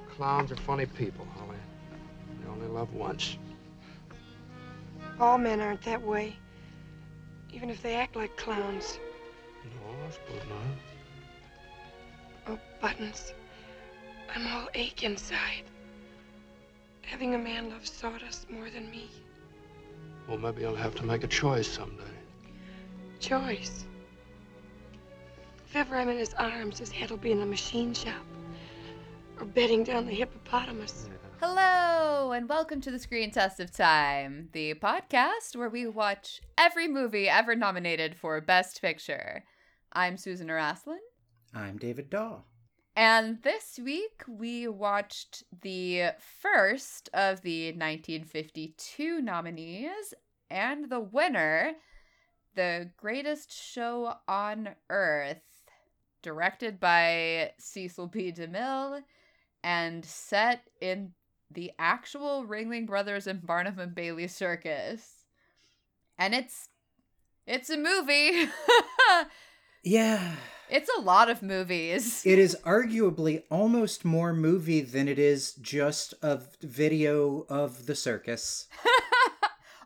All clowns are funny people, Holly. They only love once. All men aren't that way. Even if they act like clowns. No, I suppose not. Oh, Buttons. I'm all ache inside. Having a man love sawdust more than me. Well, maybe you'll have to make a choice someday. Choice. If ever I'm in his arms, his head'll be in a machine shop. Or bedding down the hippopotamus. Hello, and welcome to the Screen Test of Time, the podcast where we watch every movie ever nominated for Best Picture. I'm Susan Araslin, I'm David Daw. and this week we watched the first of the 1952 nominees, and the winner, The Greatest Show on Earth, directed by Cecil B. DeMille and set in the actual Ringling Brothers and Barnum and Bailey circus. And it's it's a movie. Yeah, it's a lot of movies. it is arguably almost more movie than it is just a video of the circus.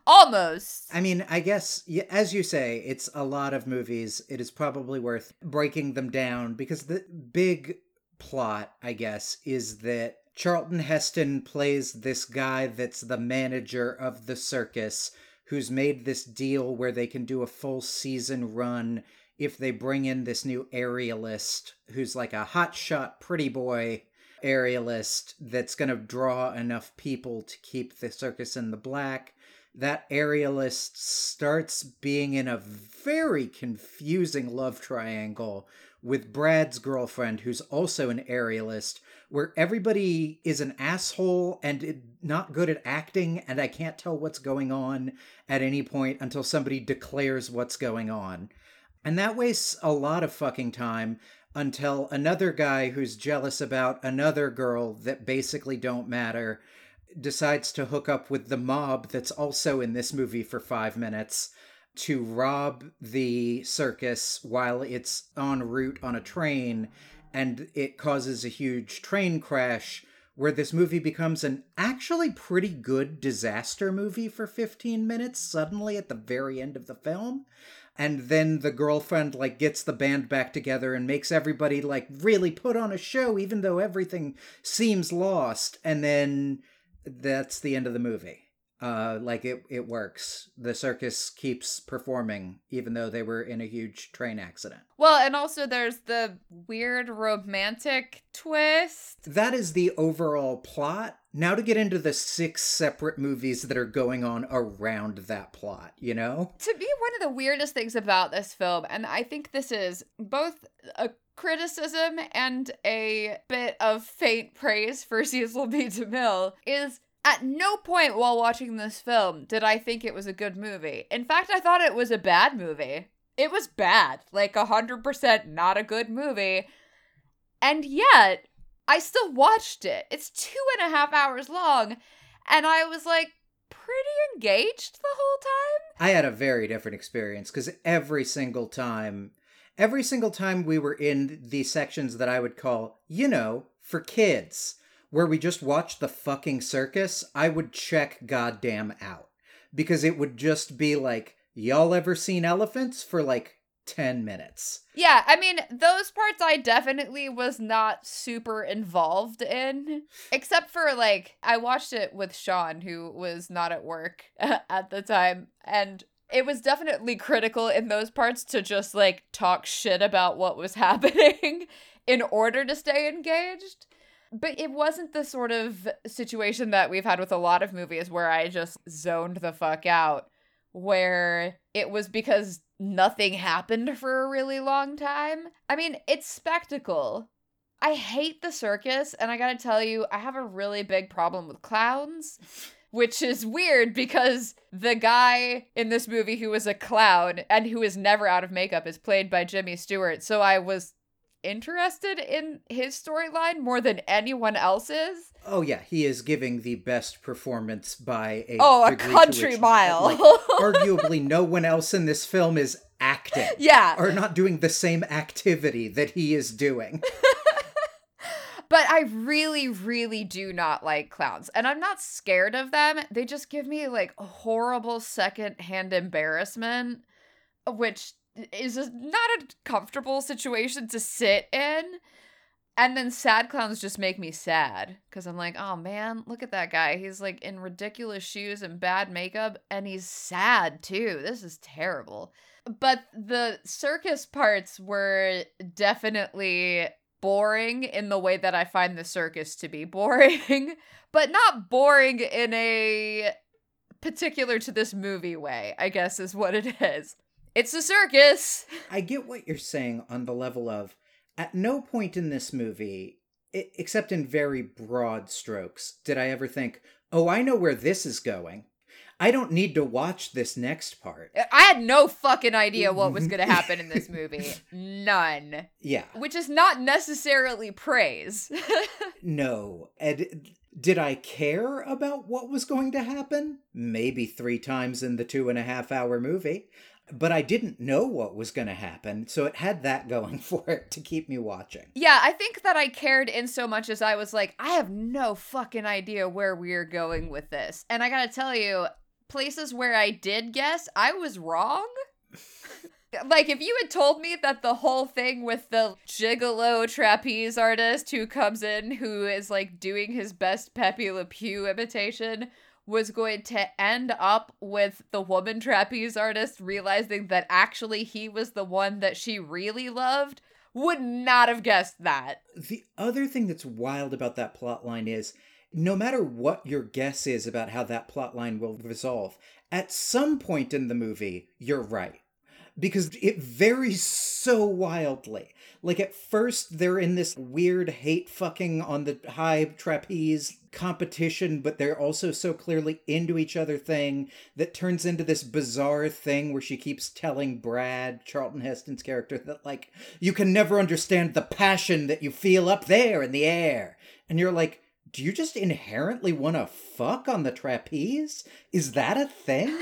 Almost. I mean, I guess, as you say, it's a lot of movies. It is probably worth breaking them down because the big plot, I guess, is that Charlton Heston plays this guy that's the manager of the circus who's made this deal where they can do a full season run if they bring in this new aerialist who's like a hotshot pretty boy aerialist that's going to draw enough people to keep the circus in the black. That aerialist starts being in a very confusing love triangle with Brad's girlfriend, who's also an aerialist, where everybody is an asshole and not good at acting, and I can't tell what's going on at any point until somebody declares what's going on. And that wastes a lot of fucking time until another guy who's jealous about another girl that basically don't matter decides to hook up with the mob that's also in this movie for five minutes to rob the circus while it's en route on a train and it causes a huge train crash where this movie becomes an actually pretty good disaster movie for 15 minutes suddenly at the very end of the film. And then the girlfriend like gets the band back together and makes everybody like really put on a show even though everything seems lost. And then that's the end of the movie uh like it it works the circus keeps performing even though they were in a huge train accident Well, and also there's the weird romantic twist. that is the overall plot now to get into the six separate movies that are going on around that plot you know To me, one of the weirdest things about this film, and I think this is both a criticism and a bit of faint praise for Cecil B. DeMille, is at no point while watching this film did I think it was a good movie. In fact, I thought it was a bad movie. It was bad, like 100% not a good movie. And yet, I still watched it. It's two and a half hours long, and I was like pretty engaged the whole time. I had a very different experience because every single time, every single time we were in the sections that I would call, you know, for kids, where we just watched the fucking circus, I would check goddamn out because it would just be like, y'all ever seen elephants for like 10 minutes? Yeah, I mean, those parts I definitely was not super involved in. Except for, like, I watched it with Sean, who was not at work at the time. And it was definitely critical in those parts to just, like, talk shit about what was happening in order to stay engaged. But it wasn't the sort of situation that we've had with a lot of movies where I just zoned the fuck out where it was because nothing happened for a really long time. I mean, it's spectacle. I hate the circus, and I gotta tell you, I have a really big problem with clowns, which is weird because the guy in this movie who was a clown and who is never out of makeup is played by Jimmy Stewart. So I was interested in his storyline more than anyone else's. Oh yeah, he is giving the best performance by a Oh, a country which, mile. like, arguably, no one else in this film is acting. Yeah. or not doing the same activity that he is doing. But I really, really do not like clowns. And I'm not scared of them. They just give me like horrible secondhand embarrassment, which is not a comfortable situation to sit in. And then sad clowns just make me sad because I'm like, oh man, look at that guy. He's like in ridiculous shoes and bad makeup, and he's sad too. This is terrible. But the circus parts were definitely boring in the way that I find the circus to be boring, but not boring in a particular to this movie way, I guess is what it is. It's a circus. I get what you're saying on the level of at no point in this movie, except in very broad strokes, did I ever think, oh, I know where this is going. I don't need to watch this next part. I had no fucking idea what was going to happen in this movie. None. Yeah. Which is not necessarily praise. No. And did I care about what was going to happen? Maybe three times in the two and a half hour movie. But I didn't know what was going to happen, so it had that going for it to keep me watching. yeah, I think that I cared in so much as I was like, I have no fucking idea where we're going with this. And I got to tell you, places where I did guess, I was wrong. like if you had told me that the whole thing with the gigolo trapeze artist who comes in who is like doing his best Pepe Le Pew imitation was going to end up with the woman trapeze artist realizing that actually he was the one that she really loved would not have guessed that. The other thing that's wild about that plot line is no matter what your guess is about how that plot line will resolve, at some point in the movie, you're right. Because it varies so wildly. Like, at first, they're in this weird hate fucking on the high trapeze competition, but they're also so clearly into each other thing that turns into this bizarre thing where she keeps telling Brad, Charlton Heston's character, that, like, you can never understand the passion that you feel up there in the air. And you're like, do you just inherently want to fuck on the trapeze? Is that a thing?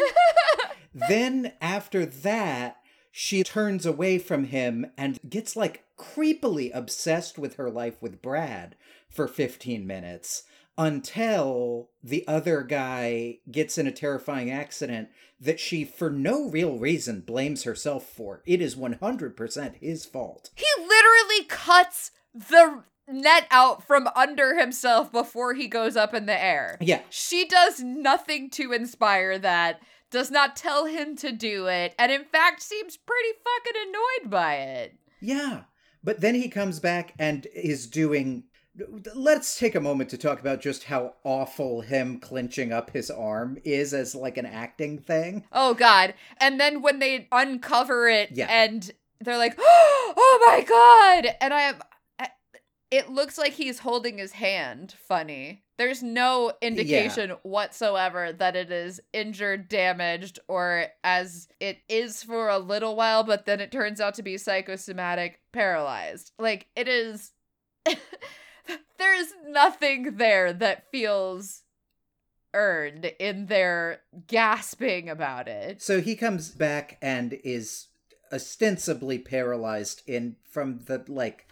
then after that, she turns away from him and gets like creepily obsessed with her life with Brad for 15 minutes until the other guy gets in a terrifying accident that she, for no real reason, blames herself for. It is 100% his fault. He literally cuts the net out from under himself before he goes up in the air. Yeah. She does nothing to inspire that, does not tell him to do it, and in fact seems pretty fucking annoyed by it. Yeah. But then he comes back and is doing. Let's take a moment to talk about just how awful him clenching up his arm is as like an acting thing. Oh god. And then when they uncover it Yeah. and they're like, "Oh my god." And I am I- it looks like he's holding his hand funny. There's no indication whatsoever that it is injured, damaged, or as it is for a little while, but then it turns out to be psychosomatic, paralyzed. Like, it is. There's nothing there that feels earned in their gasping about it. So he comes back and is ostensibly paralyzed in from the like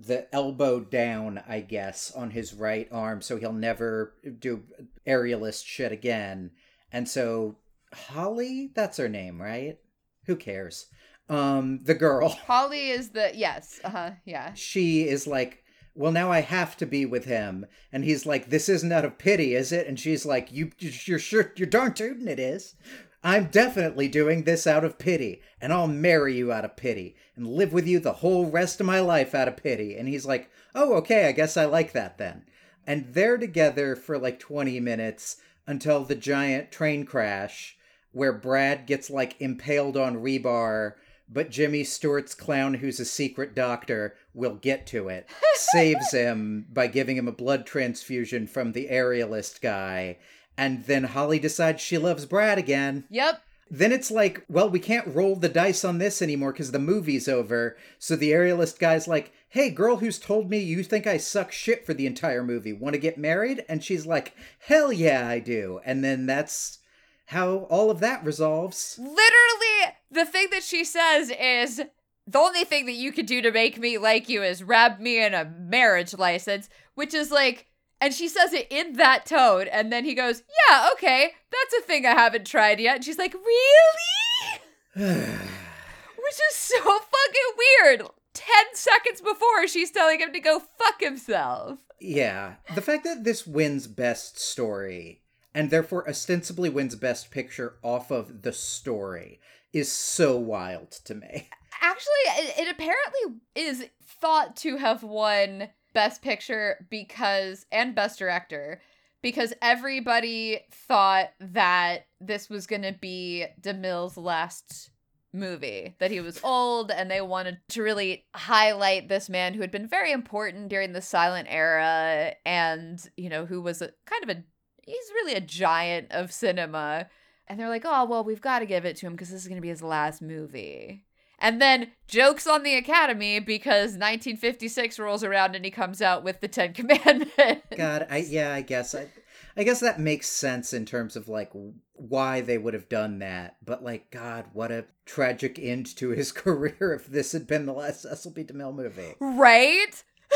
the elbow down, I guess, on his right arm, so he'll never do aerialist shit again. And so Holly, that's her name, right? Who cares? Um, the girl. Holly is the yes, uh huh, yeah. she is like, well, now I have to be with him, and he's like, this isn't out of pity, is it? And she's like, you, you're sure, you're darn tootin' it is. I'm definitely doing this out of pity, and I'll marry you out of pity, and live with you the whole rest of my life out of pity. And he's like, oh, okay, I guess I like that then. And they're together for like 20 minutes until the giant train crash, where Brad gets like impaled on rebar but Jimmy Stewart's clown, who's a secret doctor, will get to it, saves him by giving him a blood transfusion from the aerialist guy. And then Holly decides she loves Brad again. Yep. Then it's like, well, we can't roll the dice on this anymore because the movie's over. So the aerialist guy's like, hey, girl who's told me you think I suck shit for the entire movie, want to get married? And she's like, hell yeah, I do. And then that's how all of that resolves. Literally, the thing that she says is, the only thing that you could do to make me like you is wrap me in a marriage license, which is like, and she says it in that tone, and then he goes, yeah, okay, that's a thing I haven't tried yet. And she's like, really? Which is so fucking weird. 10 seconds before she's telling him to go fuck himself. Yeah. The fact that this wins Best Story and therefore ostensibly wins Best Picture off of the story is so wild to me. Actually, it, it apparently is thought to have won Best Picture because, and Best Director, because everybody thought that this was going to be DeMille's last movie, that he was old, and they wanted to really highlight this man who had been very important during the silent era and, you know, who was a kind of a, he's really a giant of cinema. And they're like, oh, well, we've got to give it to him because this is going to be his last movie. And then jokes on the Academy because 1956 rolls around and he comes out with the Ten Commandments. God, I yeah, I guess I, I guess that makes sense in terms of like why they would have done that. But like, God, what a tragic end to his career if this had been the last Cecil B. DeMille movie. Right?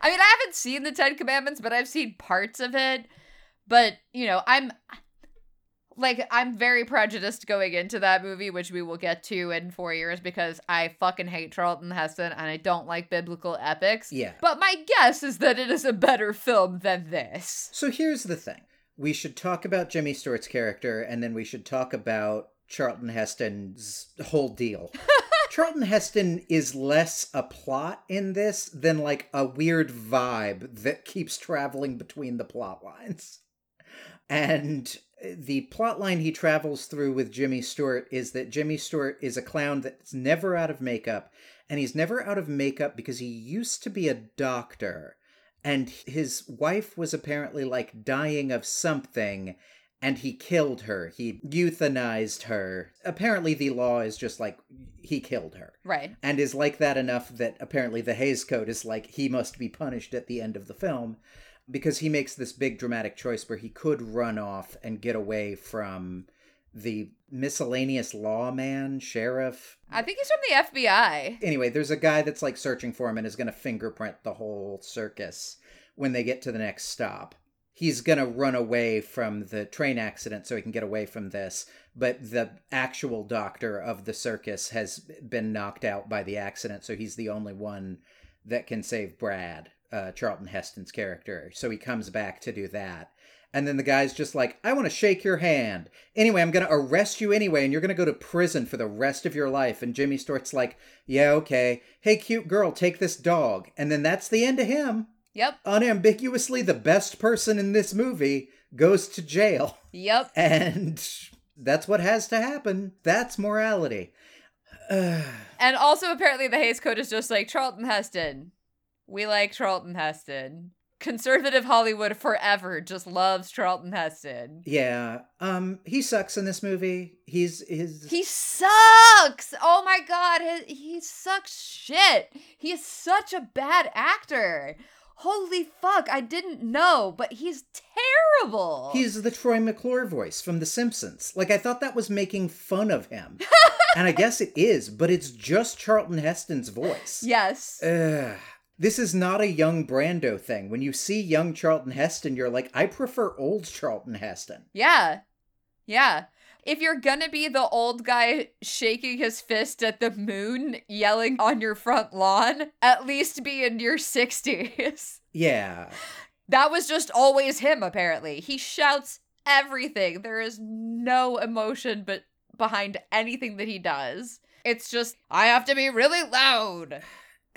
I mean, I haven't seen the Ten Commandments, but I've seen parts of it. But, you know, I'm like I'm very prejudiced going into that movie, which we will get to in four years because I fucking hate Charlton Heston and I don't like biblical epics. Yeah. But my guess is that it is a better film than this. So here's the thing. We should talk about Jimmy Stewart's character and then we should talk about Charlton Heston's whole deal. Charlton Heston is less a plot in this than like a weird vibe that keeps traveling between the plot lines. And the plot line he travels through with Jimmy Stewart is that Jimmy Stewart is a clown that's never out of makeup, and he's never out of makeup because he used to be a doctor, and his wife was apparently like dying of something, and he killed her. He euthanized her. Apparently, the law is just like he killed her. Right. And is like that enough that apparently the Hays Code is like he must be punished at the end of the film because he makes this big dramatic choice where he could run off and get away from the miscellaneous lawman, sheriff. I think he's from the FBI. Anyway, there's a guy that's like searching for him and is going to fingerprint the whole circus when they get to the next stop. He's going to run away from the train accident so he can get away from this, but the actual doctor of the circus has been knocked out by the accident, so he's the only one that can save Brad uh, Charlton Heston's character. So he comes back to do that. And then the guy's just like, I want to shake your hand. Anyway, I'm going to arrest you anyway, and you're going to go to prison for the rest of your life. And Jimmy Stewart's like, Yeah, okay. Hey, cute girl, take this dog. And then that's the end of him. Yep. Unambiguously, the best person in this movie goes to jail. Yep. And that's what has to happen. That's morality. and also, apparently, the Hays Code is just like Charlton Heston. We like Charlton Heston. Conservative Hollywood forever just loves Charlton Heston. Yeah. Um he sucks in this movie. He's his He sucks. Oh my god, he, he sucks shit. He is such a bad actor. Holy fuck, I didn't know, but he's terrible. He's the Troy McClure voice from The Simpsons. Like I thought that was making fun of him. and I guess it is, but it's just Charlton Heston's voice. Yes. Ugh. This is not a young Brando thing. When you see young Charlton Heston, you're like, I prefer old Charlton Heston. Yeah. Yeah. If you're gonna be the old guy shaking his fist at the moon, yelling on your front lawn, at least be in your 60s. Yeah. That was just always him, apparently. He shouts everything. There is no emotion but behind anything that he does. It's just, I have to be really loud.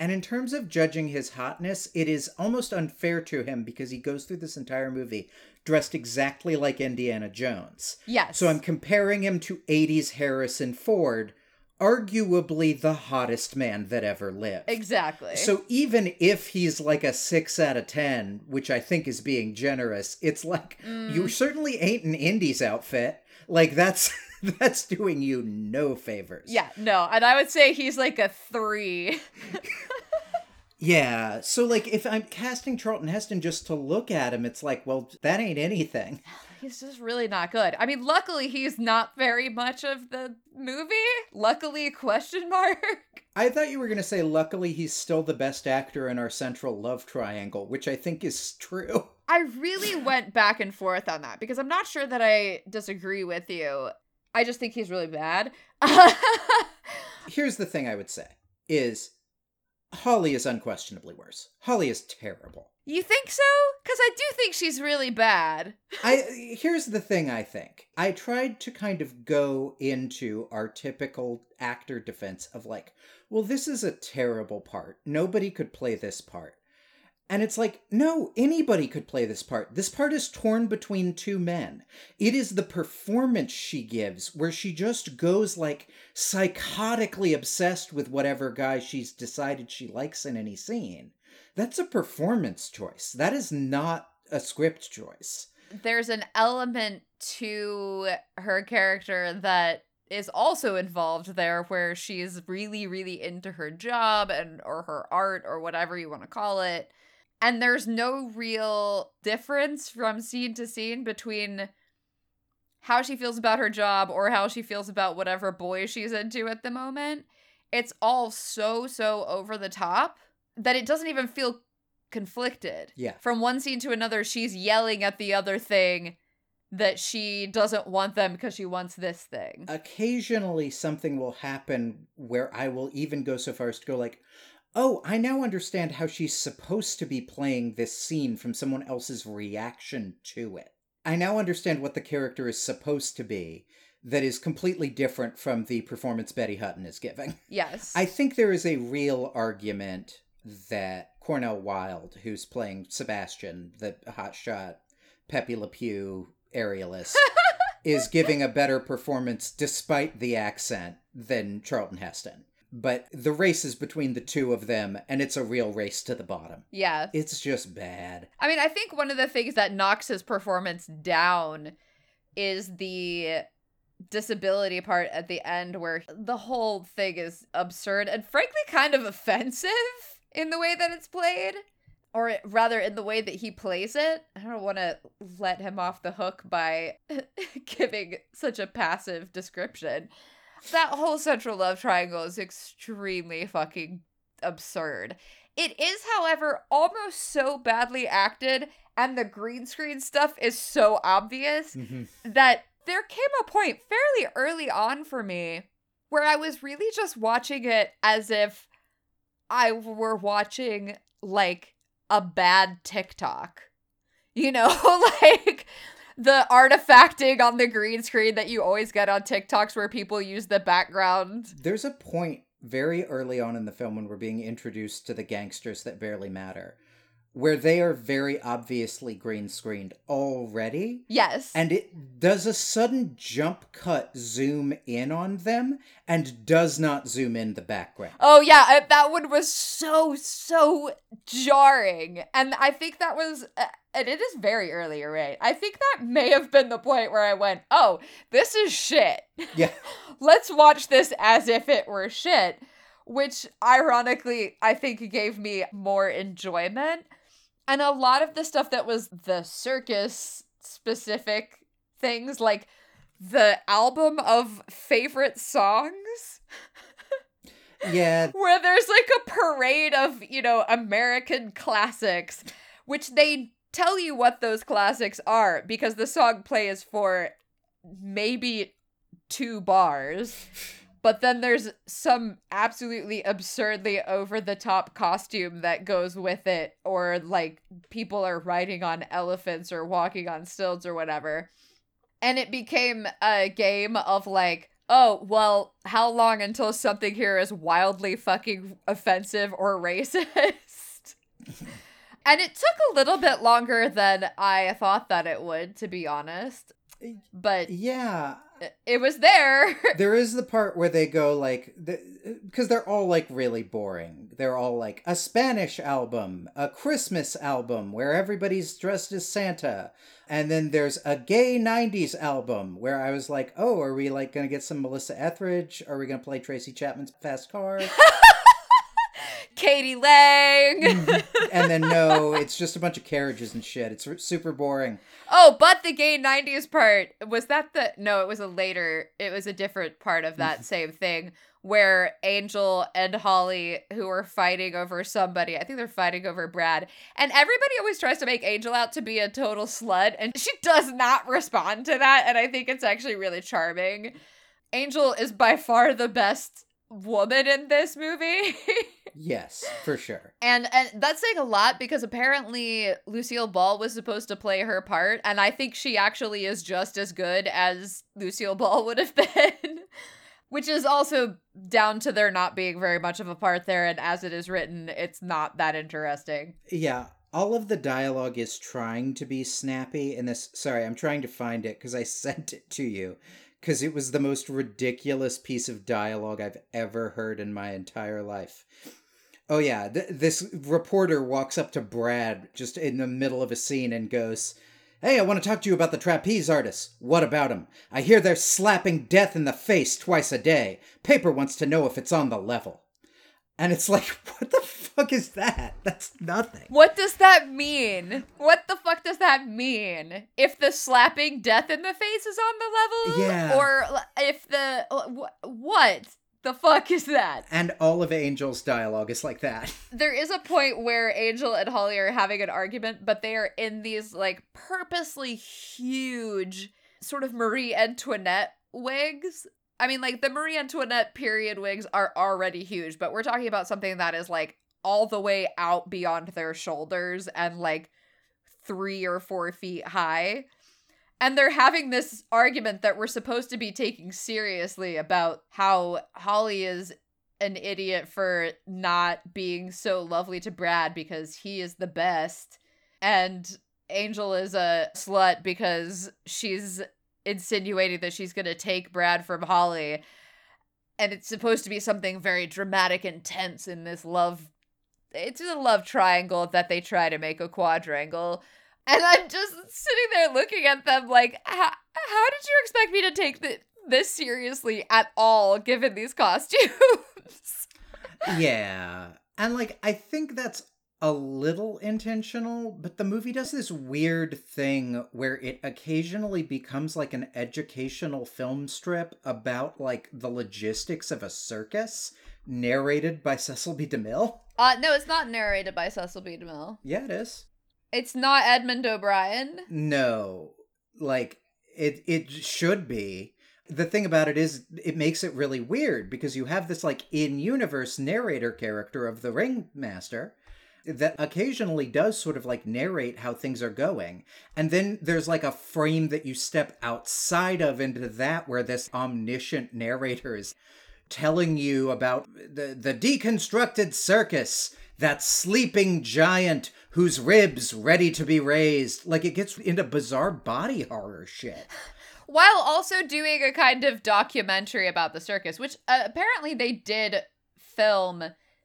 And in terms of judging his hotness, it is almost unfair to him because he goes through this entire movie dressed exactly like Indiana Jones. Yes. So I'm comparing him to 80s Harrison Ford, arguably the hottest man that ever lived. Exactly. So even if he's like a 6 out of 10, which I think is being generous, it's like Mm. you certainly ain't an Indy's outfit. Like that's that's doing you no favors. Yeah, no, and I would say he's like a three. Yeah. So like if I'm casting Charlton Heston just to look at him, it's like, well, that ain't anything. He's just really not good. I mean, luckily he's not very much of the movie. Luckily, question mark. I thought you were going to say luckily he's still the best actor in our central love triangle, which I think is true. I really went back and forth on that because I'm not sure that I disagree with you. I just think he's really bad. Here's the thing I would say is Holly is unquestionably worse. Holly is terrible. you think so? Because I do think she's really bad. I here's the thing I think. I tried to kind of go into our typical actor defense of like, well, this is a terrible part. Nobody could play this part. And it's like, no, anybody could play this part. This part is torn between two men. It is the performance she gives where she just goes like psychotically obsessed with whatever guy she's decided she likes in any scene. That's a performance choice. That is not a script choice. There's an element to her character that is also involved there where she's really really into her job and or her art or whatever you want to call it and there's no real difference from scene to scene between how she feels about her job or how she feels about whatever boy she's into at the moment. It's all so so over the top that it doesn't even feel conflicted. Yeah. from one scene to another she's yelling at the other thing that she doesn't want them because she wants this thing. Occasionally something will happen where I will even go so far as to go like, "Oh, I now understand how she's supposed to be playing this scene from someone else's reaction to it. I now understand what the character is supposed to be that is completely different from the performance Betty Hutton is giving." yes I think there is a real argument that Cornel Wilde, who's playing Sebastian, the hotshot Pepe Le Pew aerialist, is giving a better performance despite the accent than Charlton Heston. But the race is between the two of them, and it's a real race to the bottom. yeah It's just bad. I mean, I think one of the things that knocks his performance down is the disability part at the end where the whole thing is absurd and frankly kind of offensive in the way that it's played or rather in the way that he plays it. I don't want to let him off the hook by giving such a passive description. That whole central love triangle is extremely fucking absurd. It is, however, almost so badly acted, and the green screen stuff is so obvious mm-hmm. that there came a point fairly early on for me where I was really just watching it as if I were watching like a bad TikTok. You know, like the artifacting on the green screen that you always get on TikToks where people use the background. There's a point very early on in the film when we're being introduced to the gangsters that barely matter, where they are very obviously green screened already. Yes. And it does a sudden jump cut zoom in on them and does not zoom in the background. Oh yeah, I- that one was so so jarring, and I think that was, uh, and it is very early, right? I think that may have been the point where I went, "Oh, this is shit. Yeah. Let's watch this as if it were shit," which ironically I think gave me more enjoyment, and a lot of the stuff that was the circus specific things, like the album of favorite songs Yeah, where there's like a parade of, you know, American classics, which they tell you what those classics are because the song plays for maybe two bars. But then there's some absolutely absurdly over the top costume that goes with it, or like people are riding on elephants or walking on stilts or whatever. And it became a game of like, oh, well, how long until something here is wildly fucking offensive or racist? and it took a little bit longer than I thought that it would, to be honest. But yeah. It was there. There is the part where they go like, because they're all like really boring. They're all like a Spanish album, a Christmas album where everybody's dressed as Santa. And then there's a gay 90s album where I was like, oh, are we like going to get some Melissa Etheridge? Are we going to play Tracy Chapman's Fast Car? Katie Lang. Mm-hmm. and then no, it's just a bunch of carriages and shit. It's super boring. oh, but the gay 90s part was that the no, it was a later, it was a different part of that mm-hmm. same thing where Angel and Holly who are fighting over somebody. I think they're fighting over Brad. And everybody always tries to make Angel out to be a total slut and she does not respond to that and I think it's actually really charming. Angel is by far the best woman in this movie. Yes, for sure. And and that's saying a lot because apparently Lucille Ball was supposed to play her part, and I think she actually is just as good as Lucille Ball would have been. Which is also down to there not being very much of a part there, and as it is written, it's not that interesting. Yeah, all of the dialogue is trying to be snappy in this. Sorry, I'm trying to find it because I sent it to you because it was the most ridiculous piece of dialogue I've ever heard in my entire life. Oh, yeah, th- this reporter walks up to Brad just in the middle of a scene and goes, Hey, I want to talk to you about the trapeze artists. What about 'em? I hear they're slapping death in the face twice a day. Paper wants to know if it's on the level. And it's like, what the fuck is that? That's nothing. What does that mean? What the fuck does that mean? If the slapping death in the face is on the level? Yeah. Or if the. What the fuck is that? And all of Angel's dialogue is like that. There is a point where Angel and Holly are having an argument, but they are in these like purposely huge sort of Marie Antoinette wigs. I mean, like the Marie Antoinette period wigs are already huge, but we're talking about something that is like all the way out beyond their shoulders and like three or four feet high. And they're having this argument that we're supposed to be taking seriously about how Holly is an idiot for not being so lovely to Brad because he is the best. And Angel is a slut because she's insinuating that she's going to take Brad from Holly. And it's supposed to be something very dramatic and tense in this love. It's a love triangle that they try to make a quadrangle. And I'm just sitting there looking at them like, how, how did you expect me to take th- this seriously at all given these costumes? yeah. And like I think that's a little intentional, but the movie does this weird thing where it occasionally becomes like an educational film strip about like the logistics of a circus narrated by Cecil B. DeMille. Uh, no, it's not narrated by Cecil B. DeMille. Yeah, it is. It's not Edmund O'Brien. No. Like it it should be. The thing about it is it makes it really weird because you have this like in-universe narrator character of the ringmaster that occasionally does sort of like narrate how things are going. And then there's like a frame that you step outside of into that where this omniscient narrator is telling you about the the deconstructed circus that sleeping giant whose ribs ready to be raised like it gets into bizarre body horror shit While also doing a kind of documentary about the circus, which uh, apparently they did film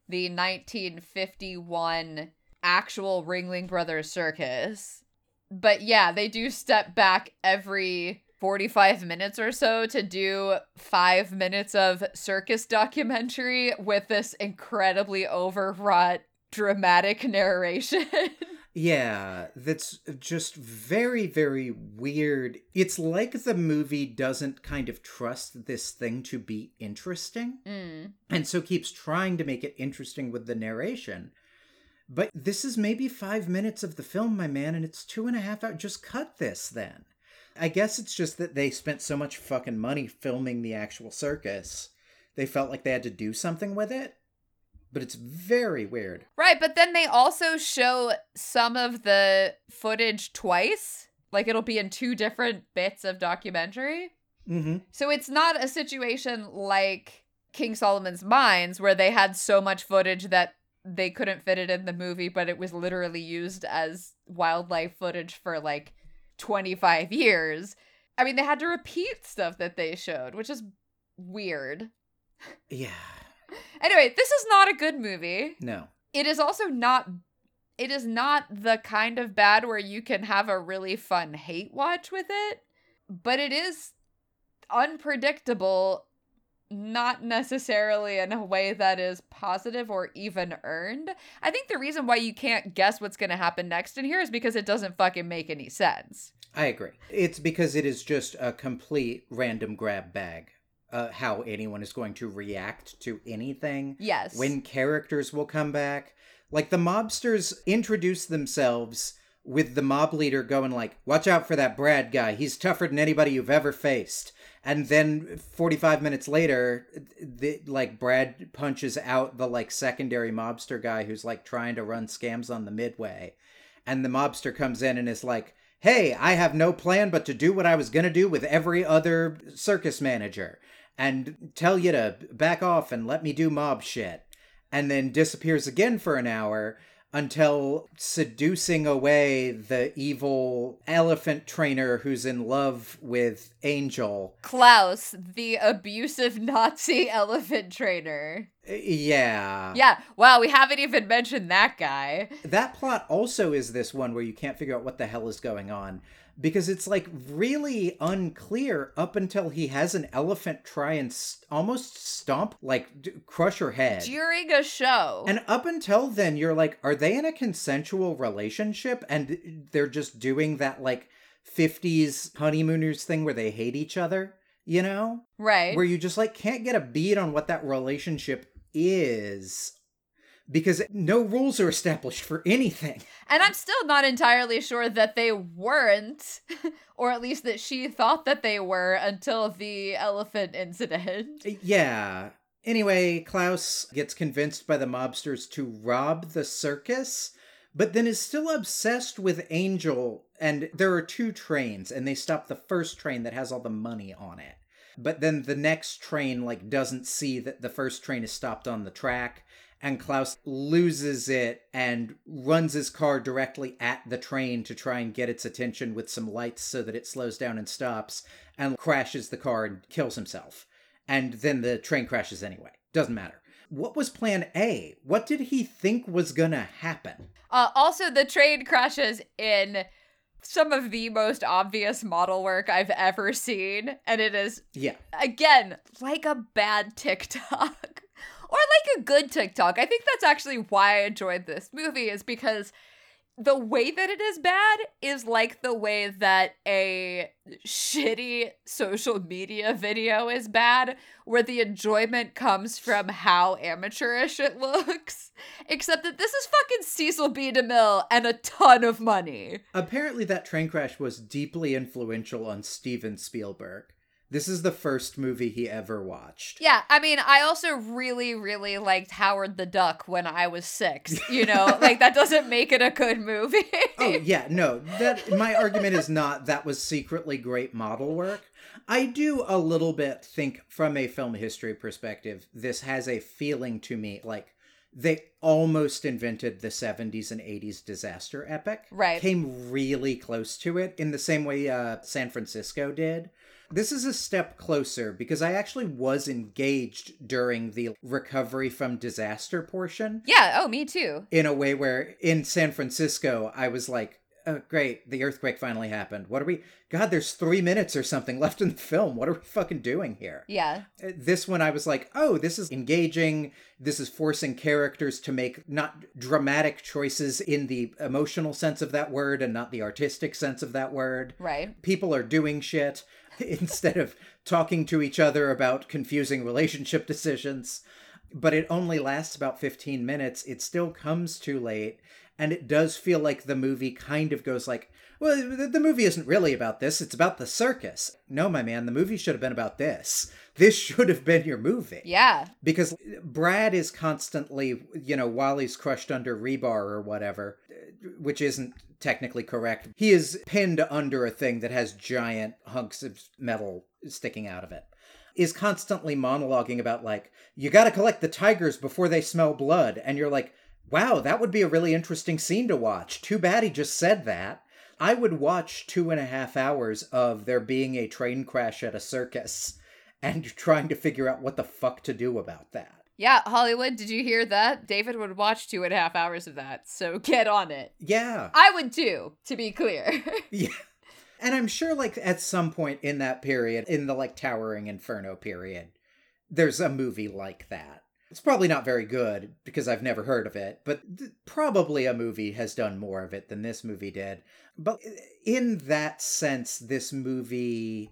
the 1951 actual Ringling Brothers circus. But yeah, they do step back every 45 minutes or so to do five minutes of circus documentary with this incredibly overwrought dramatic narration. yeah that's just very very weird it's like the movie doesn't kind of trust this thing to be interesting Mm. and so keeps trying to make it interesting with the narration but this is maybe five minutes of the film my man and it's two and a half hours just cut this then i guess it's just that they spent so much fucking money filming the actual circus they felt like they had to do something with it but it's very weird Right, but then they also show some of the footage twice. Like it'll be in two different bits of documentary. mm-hmm So it's not a situation like King Solomon's Mines where they had so much footage that they couldn't fit it in the movie, but it was literally used as wildlife footage for like 25 years. I mean, they had to repeat stuff that they showed, which is weird. yeah Anyway, this is not a good movie. no It is also not it is not the kind of bad where you can have a really fun hate watch with it, but it is unpredictable not necessarily in a way that is positive or even earned. I think the reason why you can't guess what's going to happen next in here is because it doesn't fucking make any sense. I agree. It's because it is just a complete random grab bag. Uh, how anyone is going to react to anything. Yes. When characters will come back. Like the mobsters introduce themselves with the mob leader going like, "Watch out for that Brad guy. He's tougher than anybody you've ever faced." And then 45 minutes later, the, like Brad punches out the like secondary mobster guy who's like trying to run scams on the midway. And the mobster comes in and is like, "Hey, I have no plan but to do what I was going to do with every other circus manager and tell you to back off and let me do mob shit." And then disappears again for an hour until seducing away the evil elephant trainer who's in love with Angel. Klaus, the abusive Nazi elephant trainer. Yeah. Yeah, wow, we haven't even mentioned that guy. That plot also is this one where you can't figure out what the hell is going on because it's like really unclear up until he has an elephant try and st- almost stomp like d- crush her head During a show. and up until then you're like are they in a consensual relationship and they're just doing that like 50s honeymooners thing where they hate each other you know right. where you just like can't get a beat on what that relationship is because no rules are established for anything And I'm still not entirely sure that they weren't, or at least that she thought that they were until the elephant incident. Yeah. Anyway, Klaus gets convinced by the mobsters to rob the circus, but then is still obsessed with Angel. And there are two trains, and they stop the first train that has all the money on it. But then the next train, like, doesn't see that the first train is stopped on the track, and Klaus loses it and runs his car directly at the train to try and get its attention with some lights so that it slows down and stops, and crashes the car and kills himself and then the train crashes anyway. Doesn't matter. What was plan A? What did he think was gonna happen? Uh, also, the train crashes in some of the most obvious model work I've ever seen, and it is Yeah. again like a bad TikTok or like a good TikTok. I think that's actually why I enjoyed this movie is because the way that it is bad is like the way that a shitty social media video is bad, where the enjoyment comes from how amateurish it looks. Except that this is fucking Cecil B. DeMille and a ton of money. Apparently, that train crash was deeply influential on Steven Spielberg. This is the first movie he ever watched. Yeah, I mean, I also really, really liked Howard the Duck when I was six. You know, like that doesn't make it a good movie. Oh yeah, no. That my argument is not that was secretly great model work. I do a little bit think from a film history perspective, this has a feeling to me like they almost invented the 70s and 80s disaster epic. Right. Came really close to it in the same way uh, San Francisco did. This is a step closer because I actually was engaged during the recovery from disaster portion yeah, oh, me too. in a way where in San Francisco, I was like, oh, great, the earthquake finally happened. What are we? God, there's three minutes or something left in the film. What are we fucking doing here? Yeah. Uh, This one, I was like, oh, this is engaging. This is forcing characters to make not dramatic choices in the emotional sense of that word and not the artistic sense of that word. Right. People are doing shit instead of talking to each other about confusing relationship decisions. But it only lasts about 15 minutes. It still comes too late. And it does feel like the movie kind of goes like, well, the the movie isn't really about this. It's about the circus. No, my man, the movie should have been about this. This should have been your movie Yeah. because Brad is constantly, you know, while he's crushed under rebar or whatever, which isn't technically correct, he is pinned under a thing that has giant hunks of metal sticking out of it. Is constantly monologuing about, like, you gotta collect the tigers before they smell blood. And you're like, wow, that would be a really interesting scene to watch. Too bad he just said that. I would watch two and a half hours of there being a train crash at a circus and trying to figure out what the fuck to do about that. Yeah, Hollywood, did you hear that? David would watch two and a half hours of that, so get on it. Yeah. I would too, to be clear. Yeah. And I'm sure like at some point in that period, in the like towering inferno period, there's a movie like that. It's probably not very good because I've never heard of it, but th- probably a movie has done more of it than this movie did. But in that sense, this movie.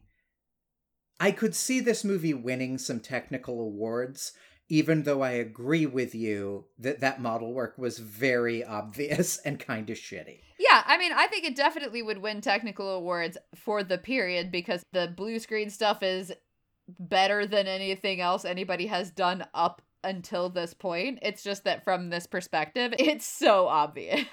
I could see this movie winning some technical awards, even though I agree with you that that model work was very obvious and kind of shitty. Yeah, I mean, I think it definitely would win technical awards for the period because the blue screen stuff is better than anything else anybody has done up until this point. It's just that from this perspective, it's so obvious.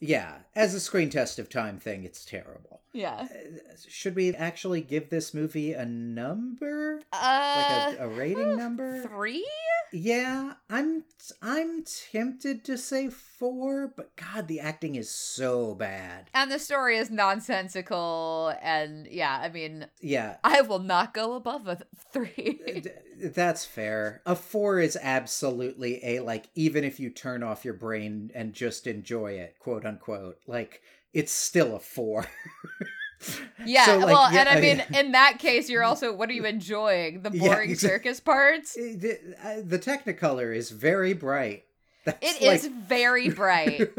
Yeah, as a screen test of time thing, it's terrible. Yeah. Uh, Should we actually give this movie a number? Uh, Like a, a rating number? three? Yeah, I'm I'm tempted to say four, but God, the acting is so bad. And the story is nonsensical, and yeah, I mean, Yeah, I will not go above a three. that's fair. A four is absolutely a like, even if you turn off your brain and just enjoy it, quote unquote, like it's still a four. yeah, So, like, well, yeah, and I I- mean, in that case, you're also what are you enjoying? The boring exa- circus parts. the, uh, the Technicolor is very bright. That's It is very bright.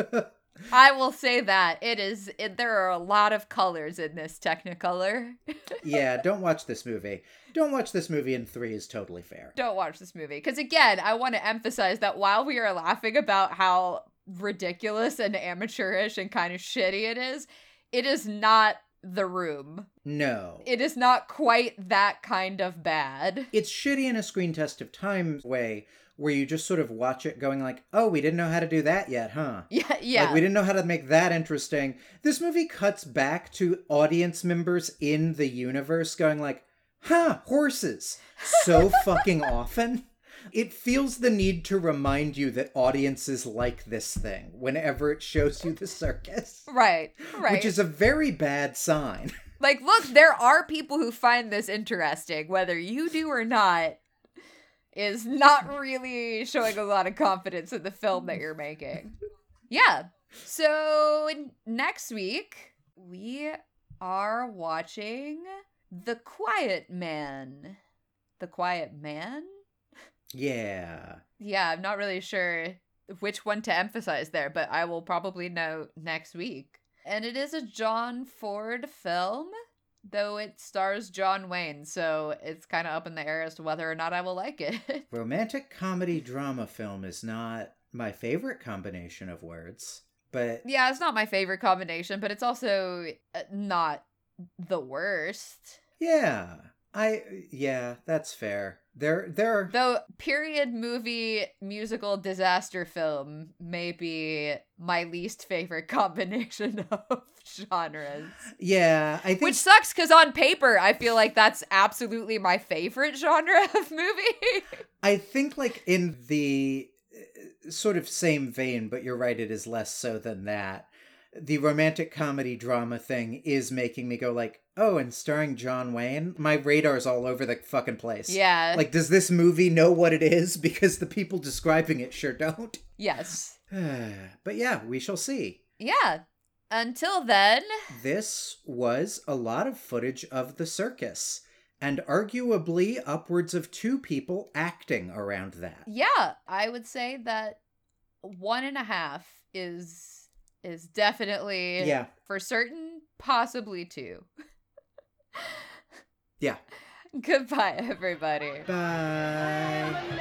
I will say that it is. It, there are a lot of colors in this Technicolor. yeah, don't watch this movie. Don't watch this movie in three is totally fair. Don't watch this movie because again, I want to emphasize that while we are laughing about how ridiculous and amateurish and kind of shitty it is, it is not the room. No. It is not quite that kind of bad. it's shitty in a screen test of time way where you just sort of watch it going like, oh, we didn't know how to do that yet, huh? Yeah, yeah. Like we didn't know how to make that interesting. This movie cuts back to audience members in the universe going like, huh, horses. So fucking often. It feels the need to remind you that audiences like this thing whenever it shows you the circus. right, right. Which is a very bad sign. Like, look, there are people who find this interesting, whether you do or not, is not really showing a lot of confidence in the film that you're making. Yeah. So, next week, we are watching The Quiet Man. The Quiet Man? Yeah. Yeah, I'm not really sure which one to emphasize there, but I will probably know next week. And it is a John Ford film, though it stars John Wayne, so it's kind of up in the air as to whether or not I will like it. Romantic comedy drama film is not my favorite combination of words, but yeah, it's not my favorite combination, but it's also uh, not the worst. yeah, I yeah, that's fair. There there are Though period movie musical disaster film may be my least favorite combination of genres. yeah, I think Which sucks because on paper, I feel like that's absolutely my favorite genre of movie. I think like in the uh, sort of same vein, but you're right, it is less so than that. The romantic comedy drama thing is making me go like, oh, and starring John Wayne, my radar's all over the fucking place. yeah. Like, does this movie know what it is? Because the people describing it sure don't. yes. but yeah, we shall see. Yeah. Until then, This was a lot of footage of the circus, and arguably upwards of two people acting around that. yeah, I would say that one and a half is is definitely Yeah. for certain, possibly two. Yeah. Goodbye, everybody. Bye.